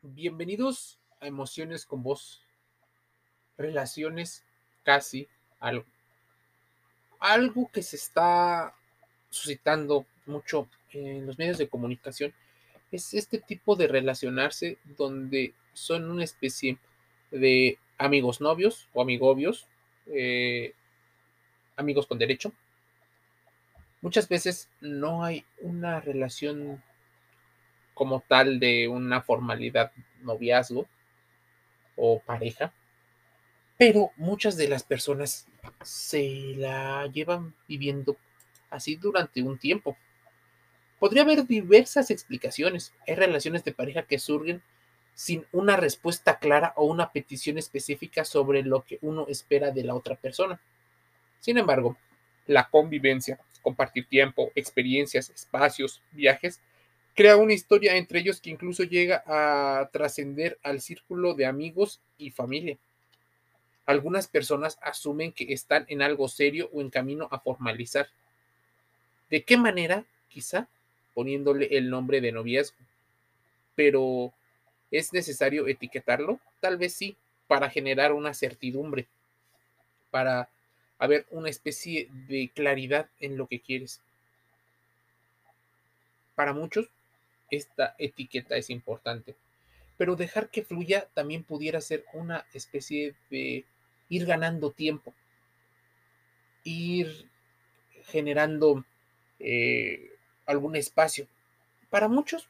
Bienvenidos a Emociones con Vos. Relaciones casi algo. Algo que se está suscitando mucho en los medios de comunicación es este tipo de relacionarse donde son una especie de amigos novios o amigobios, eh, amigos con derecho. Muchas veces no hay una relación como tal de una formalidad noviazgo o pareja, pero muchas de las personas se la llevan viviendo así durante un tiempo. Podría haber diversas explicaciones. Hay relaciones de pareja que surgen sin una respuesta clara o una petición específica sobre lo que uno espera de la otra persona. Sin embargo, la convivencia, compartir tiempo, experiencias, espacios, viajes, crea una historia entre ellos que incluso llega a trascender al círculo de amigos y familia. Algunas personas asumen que están en algo serio o en camino a formalizar. ¿De qué manera? Quizá poniéndole el nombre de noviazgo. Pero, ¿es necesario etiquetarlo? Tal vez sí, para generar una certidumbre, para haber una especie de claridad en lo que quieres. Para muchos, esta etiqueta es importante. Pero dejar que fluya también pudiera ser una especie de ir ganando tiempo, ir generando eh, algún espacio. Para muchos,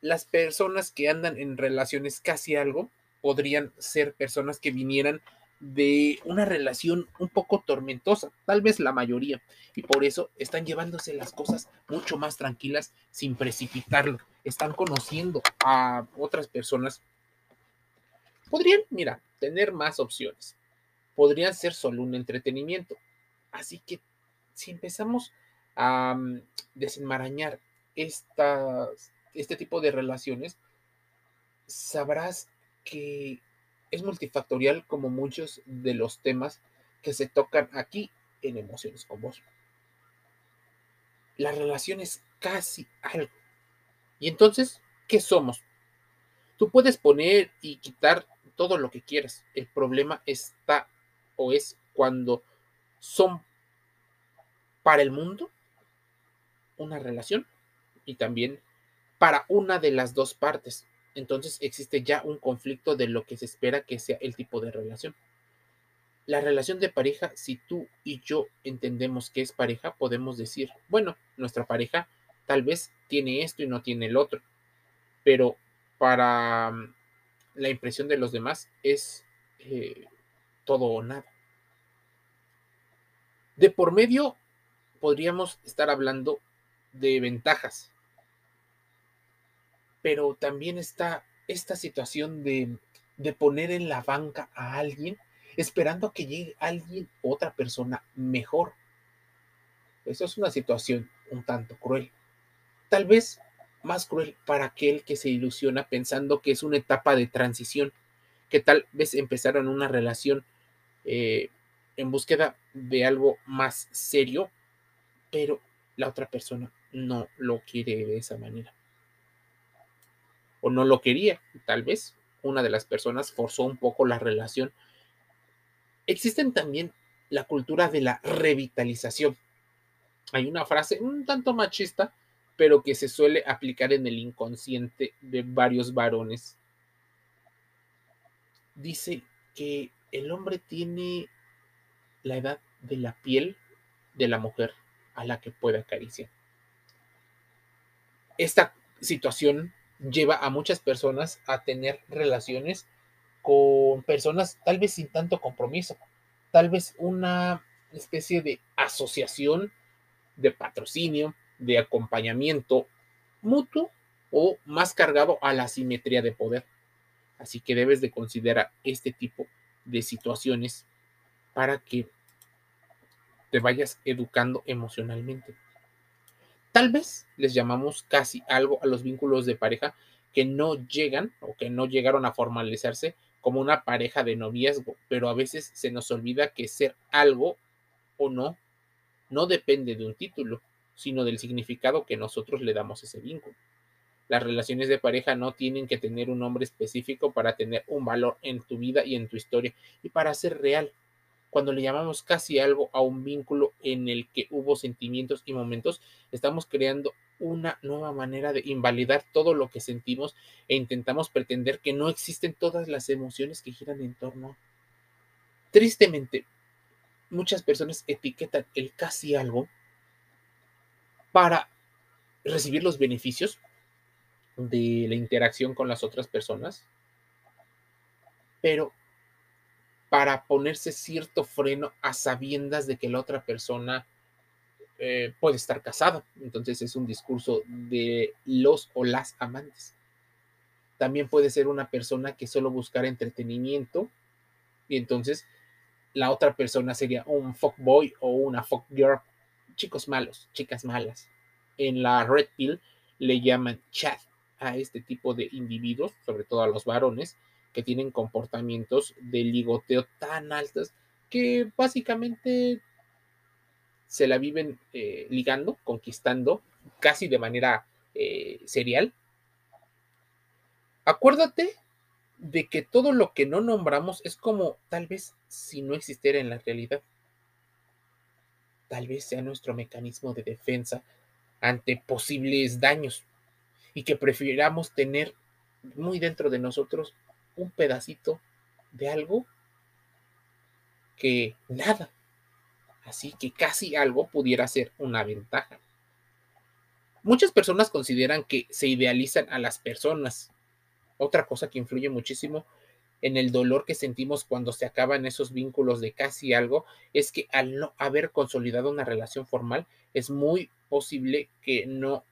las personas que andan en relaciones casi algo podrían ser personas que vinieran de una relación un poco tormentosa, tal vez la mayoría, y por eso están llevándose las cosas mucho más tranquilas sin precipitarlo. Están conociendo a otras personas. Podrían, mira, tener más opciones. Podrían ser solo un entretenimiento. Así que si empezamos a mm, desenmarañar este tipo de relaciones, sabrás que es multifactorial como muchos de los temas que se tocan aquí en Emociones con Vos. La relación es casi algo. Y entonces, ¿qué somos? Tú puedes poner y quitar todo lo que quieras. El problema está o es cuando son para el mundo una relación y también para una de las dos partes entonces existe ya un conflicto de lo que se espera que sea el tipo de relación. La relación de pareja, si tú y yo entendemos que es pareja, podemos decir, bueno, nuestra pareja tal vez tiene esto y no tiene el otro, pero para mm, la impresión de los demás es eh, todo o nada. De por medio podríamos estar hablando de ventajas, pero también está esta situación de, poner en la banca a alguien esperando a que llegue alguien, otra persona mejor. Eso es una situación un tanto cruel. Tal vez más cruel para aquel que se ilusiona pensando que es una etapa de transición, que tal vez empezaron una relación eh, en búsqueda de algo más serio, pero la otra persona no lo quiere de esa manera o no lo quería, tal vez una de las personas forzó un poco la relación. Existen también la cultura de la revitalización. Hay una frase un tanto machista, pero que se suele aplicar en el inconsciente de varios varones. Dice que el hombre tiene la edad de la piel de la mujer a la que puede acariciar. Esta situación lleva a muchas personas a tener relaciones con personas tal vez sin tanto compromiso, tal vez una especie de asociación de patrocinio, de acompañamiento mutuo o más cargado a la simetría de poder. Así que debes de considerar este tipo de situaciones para que te vayas educando emocionalmente. Tal vez les llamamos casi algo a los vínculos de pareja que no llegan o que no llegaron a formalizarse como una pareja de noviazgo, pero a veces se nos olvida que ser algo o no no depende de un título, sino del significado que nosotros le damos a ese vínculo. Las relaciones de pareja no tienen que tener un nombre específico para tener un valor en tu vida y en tu historia y para ser real. Cuando le llamamos casi algo a un vínculo en el que hubo sentimientos y momentos, estamos creando una nueva manera de invalidar todo lo que sentimos e intentamos pretender que no existen todas las emociones que giran en torno. Tristemente, muchas personas etiquetan el casi algo para recibir los beneficios de la interacción con las otras personas, pero para ponerse cierto freno a sabiendas de que la otra persona eh, puede estar casada. Entonces es un discurso de los o las amantes. También puede ser una persona que solo buscara entretenimiento y entonces la otra persona sería un fuckboy o una fuckgirl. Chicos malos, chicas malas. En la Red Pill le llaman chat a este tipo de individuos, sobre todo a los varones, que tienen comportamientos de ligoteo tan altos que básicamente se la viven eh, ligando, conquistando, casi de manera eh, serial. Acuérdate de que todo lo que no nombramos es como tal vez si no existiera en la realidad. Tal vez sea nuestro mecanismo de defensa ante posibles daños y que prefiramos tener muy dentro de nosotros un pedacito de algo que nada. Así que casi algo pudiera ser una ventaja. Muchas personas consideran que se idealizan a las personas. Otra cosa que influye muchísimo en el dolor que sentimos cuando se acaban esos vínculos de casi algo es que al no haber consolidado una relación formal es muy posible que no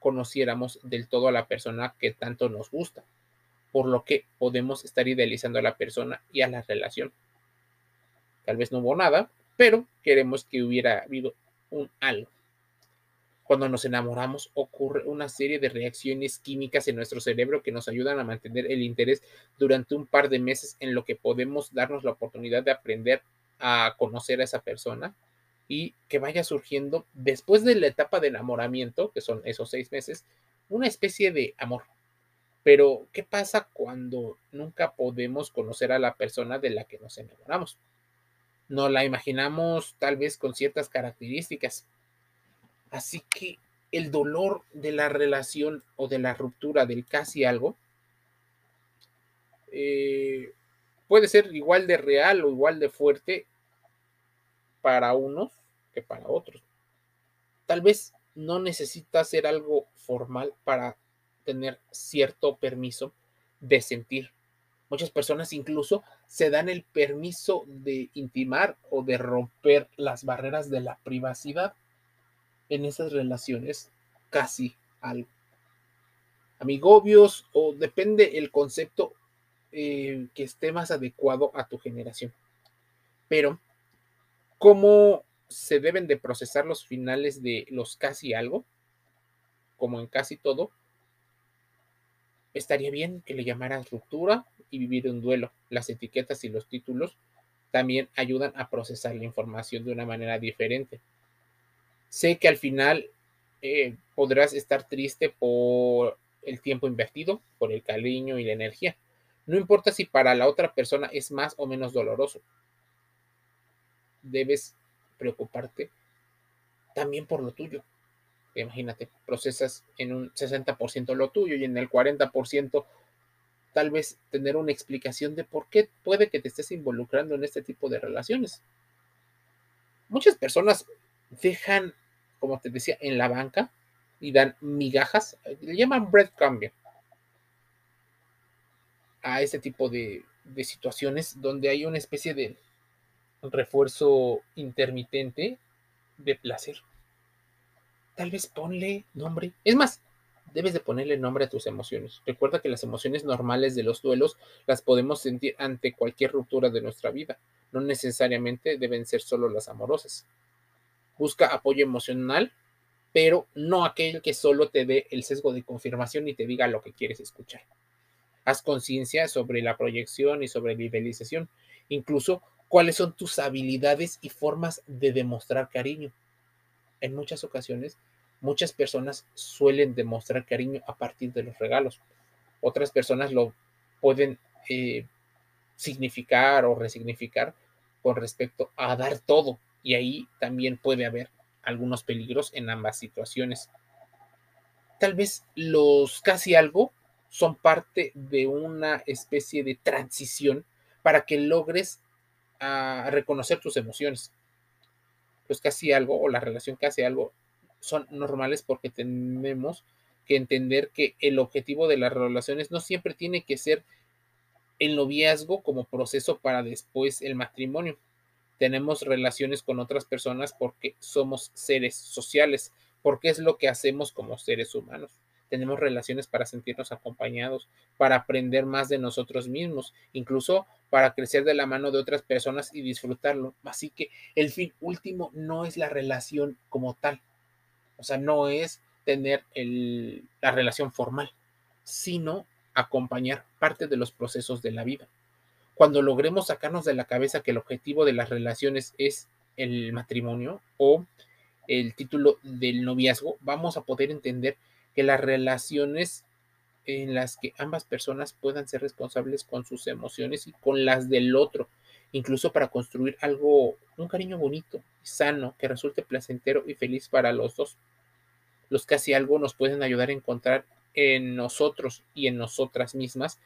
conociéramos del todo a la persona que tanto nos gusta, por lo que podemos estar idealizando a la persona y a la relación. Tal vez no hubo nada, pero queremos que hubiera habido un algo. Cuando nos enamoramos ocurre una serie de reacciones químicas en nuestro cerebro que nos ayudan a mantener el interés durante un par de meses en lo que podemos darnos la oportunidad de aprender a conocer a esa persona y que vaya surgiendo después de la etapa de enamoramiento, que son esos seis meses, una especie de amor. Pero, ¿qué pasa cuando nunca podemos conocer a la persona de la que nos enamoramos? Nos la imaginamos tal vez con ciertas características. Así que el dolor de la relación o de la ruptura del casi algo eh, puede ser igual de real o igual de fuerte para unos que para otros. Tal vez no necesita hacer algo formal para tener cierto permiso de sentir. Muchas personas incluso se dan el permiso de intimar o de romper las barreras de la privacidad en esas relaciones casi algo. Amigobios o depende el concepto eh, que esté más adecuado a tu generación. Pero, ¿cómo se deben de procesar los finales de los casi algo, como en casi todo, estaría bien que le llamaras ruptura y vivir un duelo. Las etiquetas y los títulos también ayudan a procesar la información de una manera diferente. Sé que al final eh, podrás estar triste por el tiempo invertido, por el cariño y la energía. No importa si para la otra persona es más o menos doloroso. Debes preocuparte también por lo tuyo. Imagínate, procesas en un 60% lo tuyo y en el 40% tal vez tener una explicación de por qué puede que te estés involucrando en este tipo de relaciones. Muchas personas dejan, como te decía, en la banca y dan migajas, le llaman breadcrumbing a este tipo de situaciones donde hay una especie de refuerzo intermitente de placer. Tal vez ponle nombre. Es más, debes de ponerle nombre a tus emociones. Recuerda que las emociones normales de los duelos las podemos sentir ante cualquier ruptura de nuestra vida. No necesariamente deben ser solo las amorosas. Busca apoyo emocional, pero no aquel que solo te dé el sesgo de confirmación y te diga lo que quieres escuchar. Haz conciencia sobre la proyección y sobre la idealización. Incluso cuáles son tus habilidades y formas de demostrar cariño. En muchas ocasiones Muchas personas suelen demostrar cariño a partir de los regalos. Otras personas lo pueden eh, significar o resignificar con respecto a dar todo. Y ahí también puede haber algunos peligros en ambas situaciones. Tal vez los casi algo son parte de una especie de transición para que logres a reconocer tus emociones. Pues casi algo, o la relación casi algo, son normales porque tenemos que entender que el objetivo de las relaciones no siempre tiene que ser el noviazgo como proceso para después el matrimonio. Tenemos relaciones con otras personas porque somos seres sociales, porque es lo que hacemos como seres humanos tenemos relaciones para sentirnos acompañados, para aprender más de nosotros mismos, incluso para crecer de la mano de otras personas y disfrutarlo. Así que el fin último no es la relación como tal, o sea, no es tener la relación formal, sino acompañar parte de los procesos de la vida. Cuando logremos sacarnos de la cabeza que el objetivo de las relaciones es el matrimonio o el título del noviazgo, vamos a poder entender que las relaciones en las que ambas personas puedan ser responsables con sus emociones y con las del otro, incluso para construir algo, un cariño bonito, sano, que resulte placentero y feliz para los dos. Los casi algo nos pueden ayudar a encontrar en nosotros y en nosotras mismas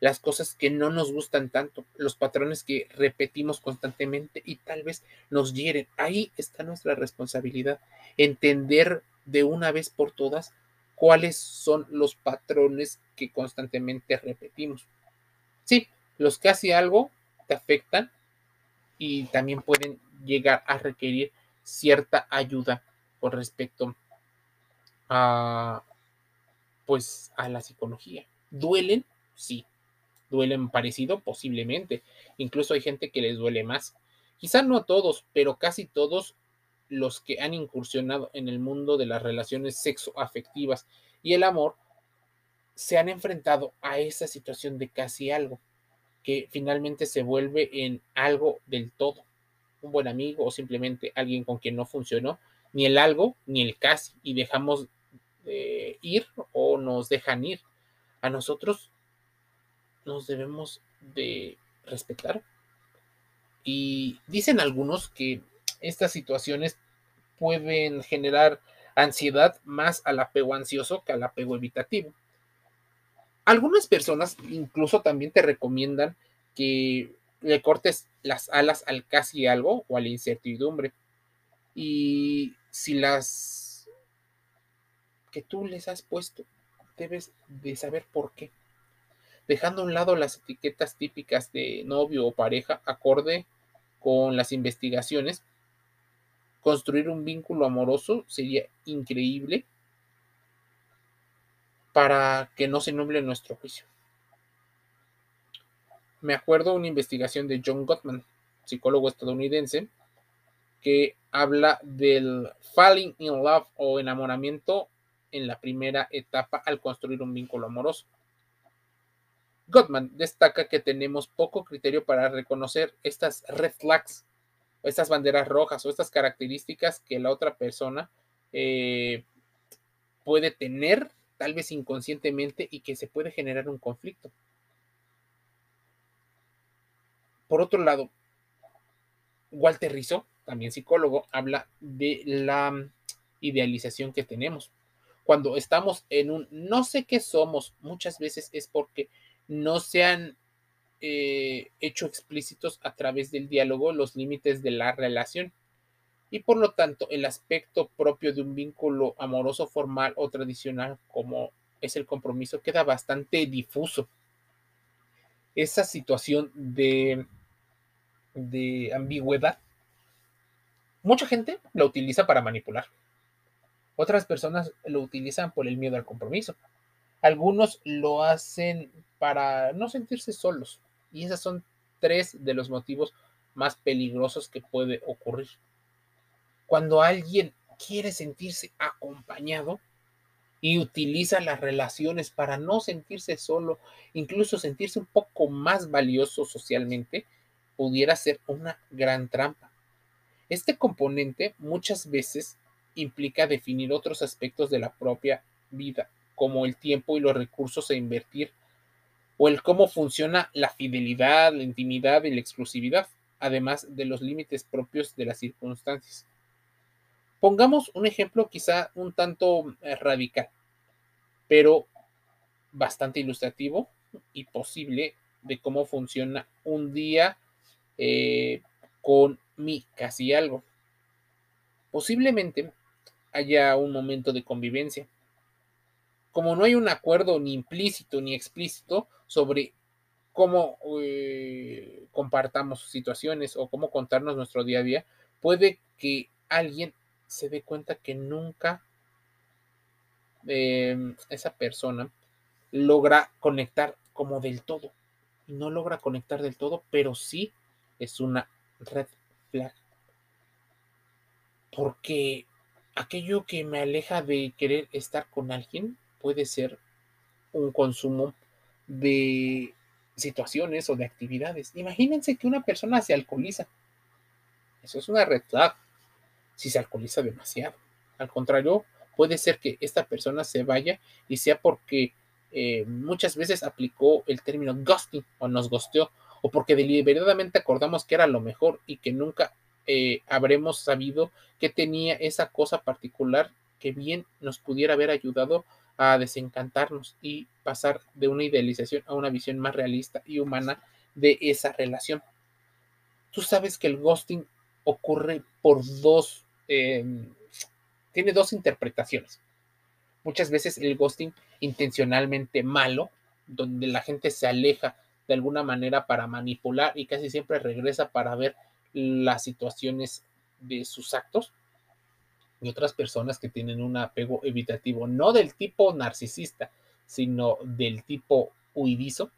las cosas que no nos gustan tanto, los patrones que repetimos constantemente y tal vez nos hieren. Ahí está nuestra responsabilidad, entender de una vez por todas cuáles son los patrones que constantemente repetimos. Sí, los que hace algo te afectan y también pueden llegar a requerir cierta ayuda con respecto a pues a la psicología. ¿Duelen? Sí. ¿Duelen parecido? Posiblemente. Incluso hay gente que les duele más. Quizá no a todos, pero casi todos los que han incursionado en el mundo de las relaciones sexoafectivas y el amor se han enfrentado a esa situación de casi algo, que finalmente se vuelve en algo del todo. Un buen amigo o simplemente alguien con quien no funcionó ni el algo ni el casi y dejamos de ir o nos dejan ir. A nosotros nos debemos de respetar. Y dicen algunos que estas situaciones pueden generar ansiedad más al apego ansioso que al apego evitativo. Algunas personas incluso también te recomiendan que le cortes las alas al casi algo o a la incertidumbre. Y si las que tú les has puesto, debes de saber por qué. Dejando a un lado las etiquetas típicas de novio o pareja acorde con las investigaciones, construir un vínculo amoroso sería increíble para que no se nuble nuestro juicio. Me acuerdo una investigación de John Gottman, psicólogo estadounidense, que habla del falling in love o enamoramiento en la primera etapa al construir un vínculo amoroso. Gottman destaca que tenemos poco criterio para reconocer estas red flags estas banderas rojas o estas características que la otra persona eh, puede tener, tal vez inconscientemente, y que se puede generar un conflicto. Por otro lado, Walter Rizzo, también psicólogo, habla de la idealización que tenemos. Cuando estamos en un no sé qué somos, muchas veces es porque no se han eh, hecho explícitos a través del diálogo los límites de la relación y por lo tanto el aspecto propio de un vínculo amoroso formal o tradicional como es el compromiso queda bastante difuso. Esa situación de, de ambigüedad, mucha gente lo utiliza para manipular. Otras personas lo utilizan por el miedo al compromiso. Algunos lo hacen para no sentirse solos. Y esos son tres de los motivos más peligrosos que puede ocurrir. Cuando alguien quiere sentirse acompañado y utiliza las relaciones para no sentirse solo, incluso sentirse un poco más valioso socialmente, pudiera ser una gran trampa. Este componente muchas veces implica definir otros aspectos de la propia vida, como el tiempo y los recursos a invertir, o el cómo funciona la fidelidad, la intimidad y la exclusividad, además de los límites propios de las circunstancias. Pongamos un ejemplo quizá un tanto eh, radical, pero bastante ilustrativo y posible de cómo funciona un día eh, con mi casi algo. Posiblemente haya un momento de convivencia. Como no hay un acuerdo ni implícito ni explícito sobre cómo eh, compartamos situaciones o cómo contarnos nuestro día a día, puede que alguien se dé cuenta que nunca em, esa persona logra conectar como del todo. No logra conectar del todo, pero sí es una red flag. Porque aquello que me aleja de querer estar con alguien puede ser un consumo de situaciones o de actividades. Imagínense que una persona se alcoholiza. Eso es una red flag si se alcoholiza demasiado. Al contrario, puede ser que esta persona se vaya y sea porque eh, muchas veces aplicó el término ghosting o nos gosteó o porque deliberadamente acordamos que era lo mejor y que nunca eh, habremos sabido que tenía esa cosa particular que bien nos pudiera haber ayudado a desencantarnos y pasar de una idealización a una visión más realista y humana de esa relación. Tú sabes que el ghosting ocurre por dos Em, tiene dos interpretaciones. Muchas veces el ghosting intencionalmente malo, donde la gente se aleja de alguna manera para manipular y casi siempre regresa para ver las situaciones de sus actos. Y otras personas que tienen un apego evitativo, no del tipo narcisista, sino del tipo huidizo,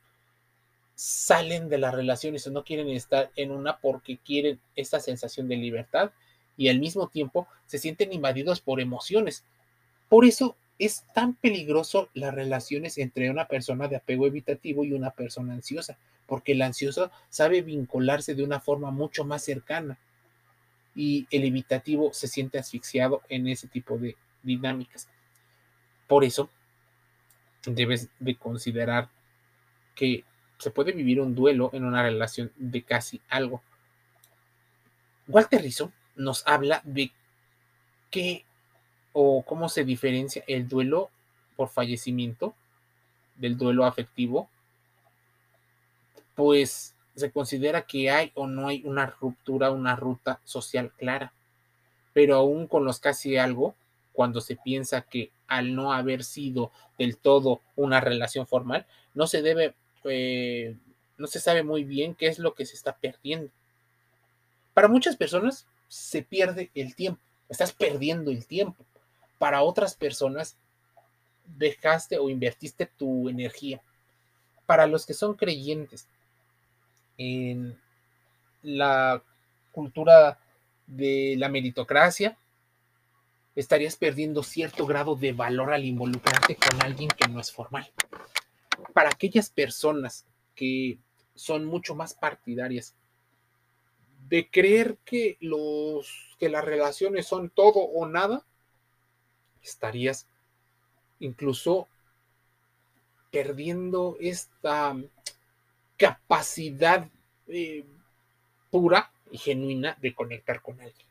salen de las relaciones o no quieren estar en una porque quieren esta sensación de libertad y al mismo tiempo se sienten invadidos por emociones. Por eso es tan peligroso las relaciones entre una persona de apego evitativo y una persona ansiosa, porque el ansioso sabe vincularse de una forma mucho más cercana y el evitativo se siente asfixiado en ese tipo de dinámicas. Por eso debes de considerar que se puede vivir un duelo en una relación de casi algo. Walter Rizzo nos habla de qué o cómo se diferencia el duelo por fallecimiento del duelo afectivo, pues se considera que hay o no hay una ruptura, una ruta social clara. Pero aún con los casi algo, cuando se piensa que al no haber sido del todo una relación formal, no se debe, eh, no se sabe muy bien qué es lo que se está perdiendo. Para muchas personas, se pierde el tiempo, estás perdiendo el tiempo. Para otras personas, dejaste o invertiste tu energía. Para los que son creyentes en la cultura de la meritocracia, estarías perdiendo cierto grado de valor al involucrarte con alguien que no es formal. Para aquellas personas que son mucho más partidarias de creer que los que las relaciones son todo o nada, estarías incluso perdiendo esta capacidad eh, pura y genuina de conectar con alguien.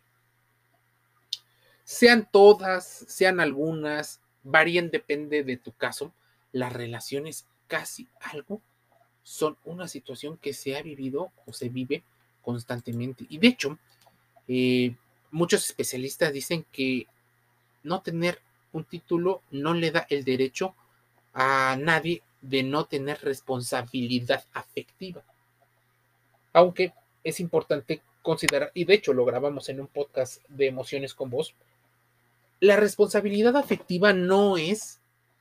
Sean todas, sean algunas, varían, depende de tu caso. Las relaciones casi algo son una situación que se ha vivido o se vive constantemente. Y de hecho, eh, muchos especialistas dicen que no tener un título no le da el derecho a nadie de no tener responsabilidad afectiva. Aunque es importante considerar, y de hecho lo grabamos en un podcast de emociones con vos, la responsabilidad afectiva no es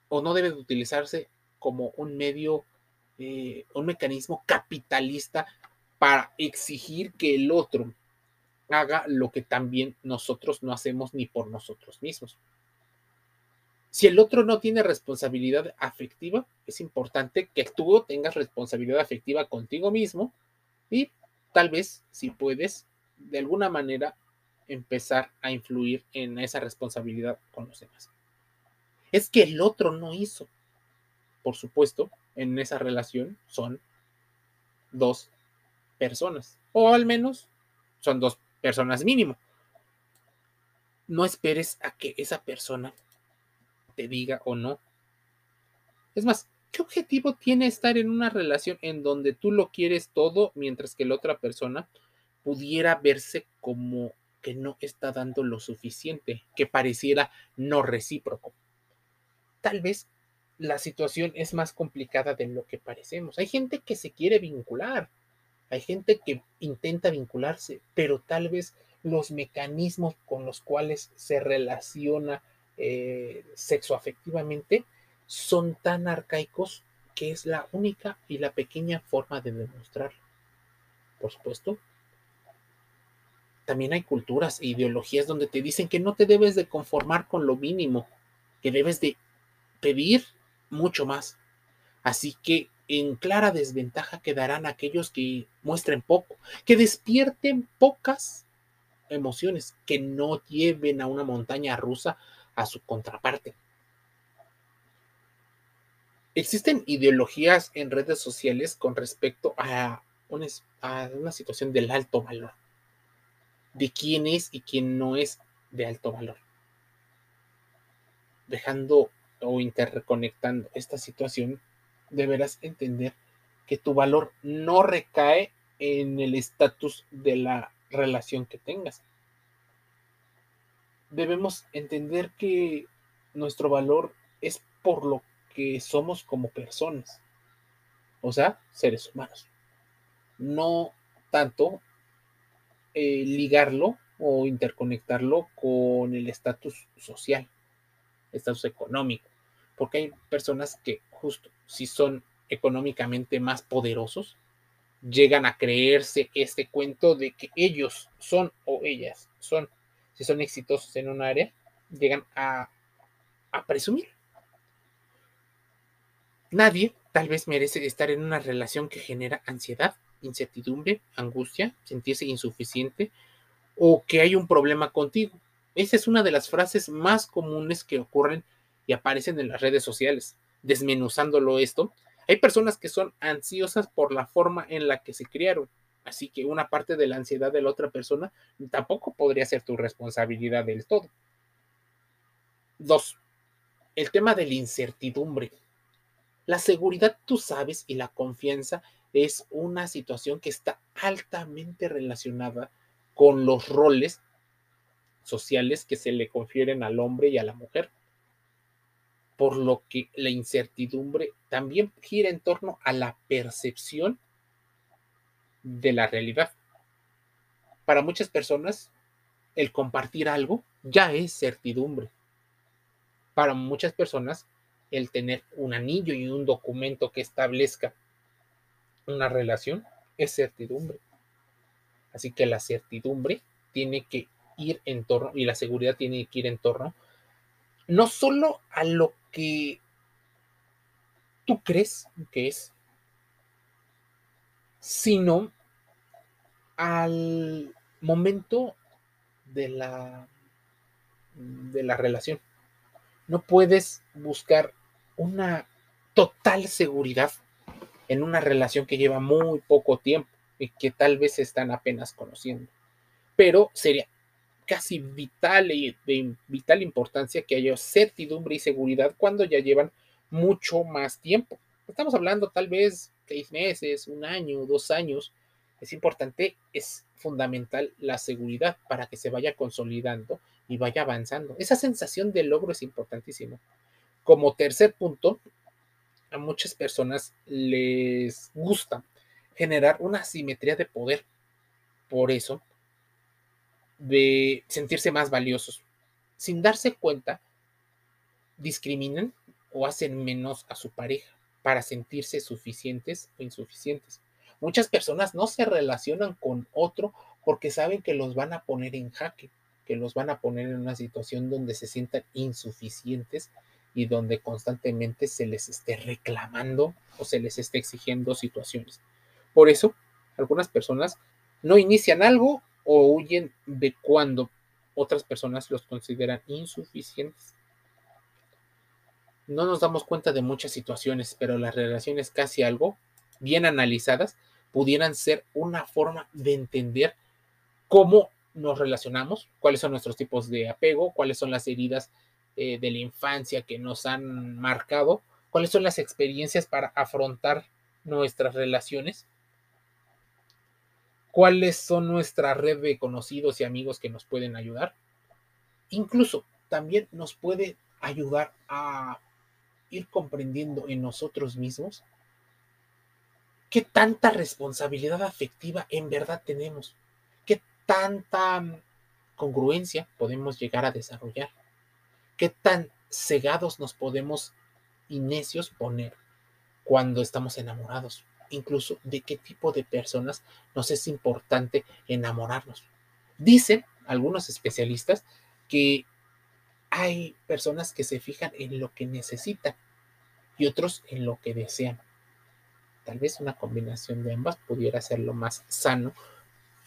o no debe de utilizarse como un medio, eh, un mecanismo capitalista para exigir que el otro haga lo que también nosotros no hacemos ni por nosotros mismos. Si el otro no tiene responsabilidad afectiva, es importante que tú tengas responsabilidad afectiva contigo mismo y tal vez, si puedes, de alguna manera empezar a influir en esa responsabilidad con los demás. Es que el otro no hizo. Por supuesto, en esa relación son dos personas, o al menos son dos personas mínimo. No esperes a que esa persona te diga o no. Es más, ¿qué objetivo tiene estar en una relación en donde tú lo quieres todo mientras que la otra persona pudiera verse como que no está dando lo suficiente, que pareciera no recíproco? Tal vez la situación es más complicada de lo que parecemos. Hay gente que se quiere vincular, hay gente que intenta vincularse, pero tal vez los mecanismos con los cuales se relaciona eh, sexoafectivamente son tan arcaicos que es la única y la pequeña forma de demostrarlo. Por supuesto, también hay culturas e ideologías donde te dicen que no te debes de conformar con lo mínimo, que debes de pedir mucho más. Así que en clara desventaja quedarán aquellos que muestren poco, que despierten pocas emociones, que no lleven a una montaña rusa a su contraparte. Existen ideologías en redes sociales con respecto a una, situación del alto valor, de quién es y quién no es de alto valor, dejando o interconectando esta situación, deberás entender que tu valor no recae en el estatus de la relación que tengas. Debemos entender que nuestro valor es por lo que somos como personas, o sea, seres humanos. No tanto eh, ligarlo o interconectarlo con el estatus social, estatus económico porque hay personas que justo si son económicamente más poderosos, llegan a creerse este cuento de que ellos son o ellas son, si son exitosos en un área, llegan a, presumir. Nadie tal vez merece estar en una relación que genera ansiedad, incertidumbre, angustia, sentirse insuficiente o que hay un problema contigo. Esa es una de las frases más comunes que ocurren y aparecen en las redes sociales. Desmenuzándolo esto, hay personas que son ansiosas por la forma en la que se criaron. Así que una parte de la ansiedad de la otra persona tampoco podría ser tu responsabilidad del todo. Dos, el tema de la incertidumbre. La seguridad, tú sabes, y la confianza es una situación que está altamente relacionada con los roles sociales que se le confieren al hombre y a la mujer por lo que la incertidumbre también gira en torno a la percepción de la realidad. Para muchas personas, el compartir algo ya es certidumbre. Para muchas personas, el tener un anillo y un documento que establezca una relación es certidumbre. Así que la certidumbre tiene que ir en torno y la seguridad tiene que ir en torno no solo a lo que tú crees que es, sino al momento de la, de la relación. No puedes buscar una total seguridad en una relación que lleva muy poco tiempo y que tal vez están apenas conociendo. Pero sería casi vital y de vital importancia que haya certidumbre y seguridad cuando ya llevan mucho más tiempo. Estamos hablando tal vez seis meses, un año, dos años. Es importante, es fundamental la seguridad para que se vaya consolidando y vaya avanzando. Esa sensación de logro es importantísimo. Como tercer punto, a muchas personas les gusta generar una simetría de poder. Por eso, de sentirse más valiosos. Sin darse cuenta, discriminan o hacen menos a su pareja para sentirse suficientes o insuficientes. Muchas personas no se relacionan con otro porque saben que los van a poner en jaque, que los van a poner en una situación donde se sientan insuficientes y donde constantemente se les esté reclamando o se les esté exigiendo situaciones. Por eso, algunas personas no inician algo o huyen de cuando otras personas los consideran insuficientes. No nos damos cuenta de muchas situaciones, pero las relaciones casi algo, bien analizadas, pudieran ser una forma de entender cómo nos relacionamos, cuáles son nuestros tipos de apego, cuáles son las heridas eh, de la infancia que nos han marcado, cuáles son las experiencias para afrontar nuestras relaciones, cuáles son nuestra red de conocidos y amigos que nos pueden ayudar. Incluso también nos puede ayudar a ir comprendiendo en nosotros mismos qué tanta responsabilidad afectiva en verdad tenemos, qué tanta congruencia podemos llegar a desarrollar, qué tan cegados nos podemos y necios poner cuando estamos enamorados, incluso de qué tipo de personas nos es importante enamorarnos. Dicen algunos especialistas que hay personas que se fijan en lo que necesitan y otros en lo que desean. Tal vez una combinación de ambas pudiera ser lo más sano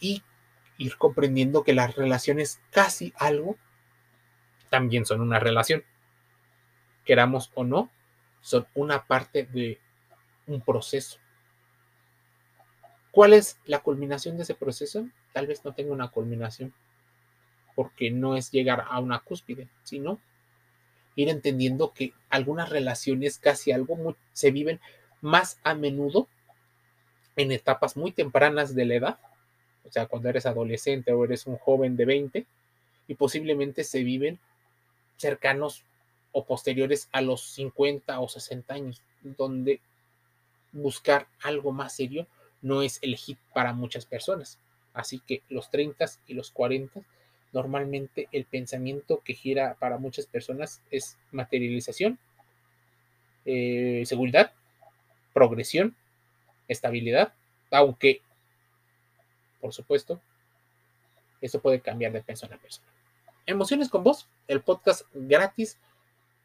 y ir comprendiendo que las relaciones casi algo también son una relación. Queramos o no, son una parte de un proceso. ¿Cuál es la culminación de ese proceso? Tal vez no tenga una culminación, porque no es llegar a una cúspide, sino ir entendiendo que algunas relaciones, casi algo, se viven más a menudo en etapas muy tempranas de la edad, o sea, cuando eres adolescente o eres un joven de 20, y posiblemente se viven cercanos o posteriores a los 50 o 60 años, donde buscar algo más serio no es el hit para muchas personas. Así que los 30 y los 40, normalmente el pensamiento que gira para muchas personas es materialización, eh, seguridad, progresión, estabilidad, aunque, por supuesto, eso puede cambiar de persona a persona. Emociones con vos, el podcast gratis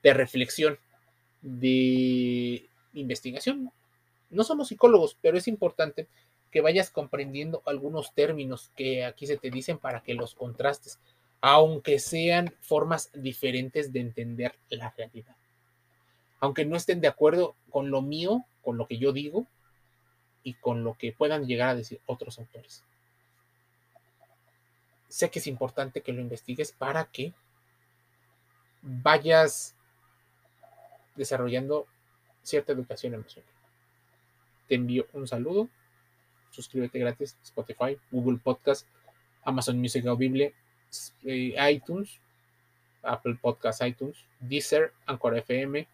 de reflexión, de investigación, no somos psicólogos, pero es importante que vayas comprendiendo algunos términos que aquí se te dicen para que los contrastes, aunque sean formas diferentes de entender la realidad. Aunque no estén de acuerdo con lo mío, con lo que yo digo y con lo que puedan llegar a decir otros autores. Sé que es importante que lo investigues para que vayas desarrollando cierta educación emocional te envío un saludo. Suscríbete gratis Spotify, Google Podcast, Amazon Music Audible, eh, iTunes, Apple Podcast, iTunes, Deezer, Anchor FM,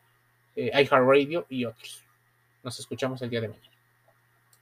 eh, iHeartRadio y otros. Nos escuchamos el día de mañana.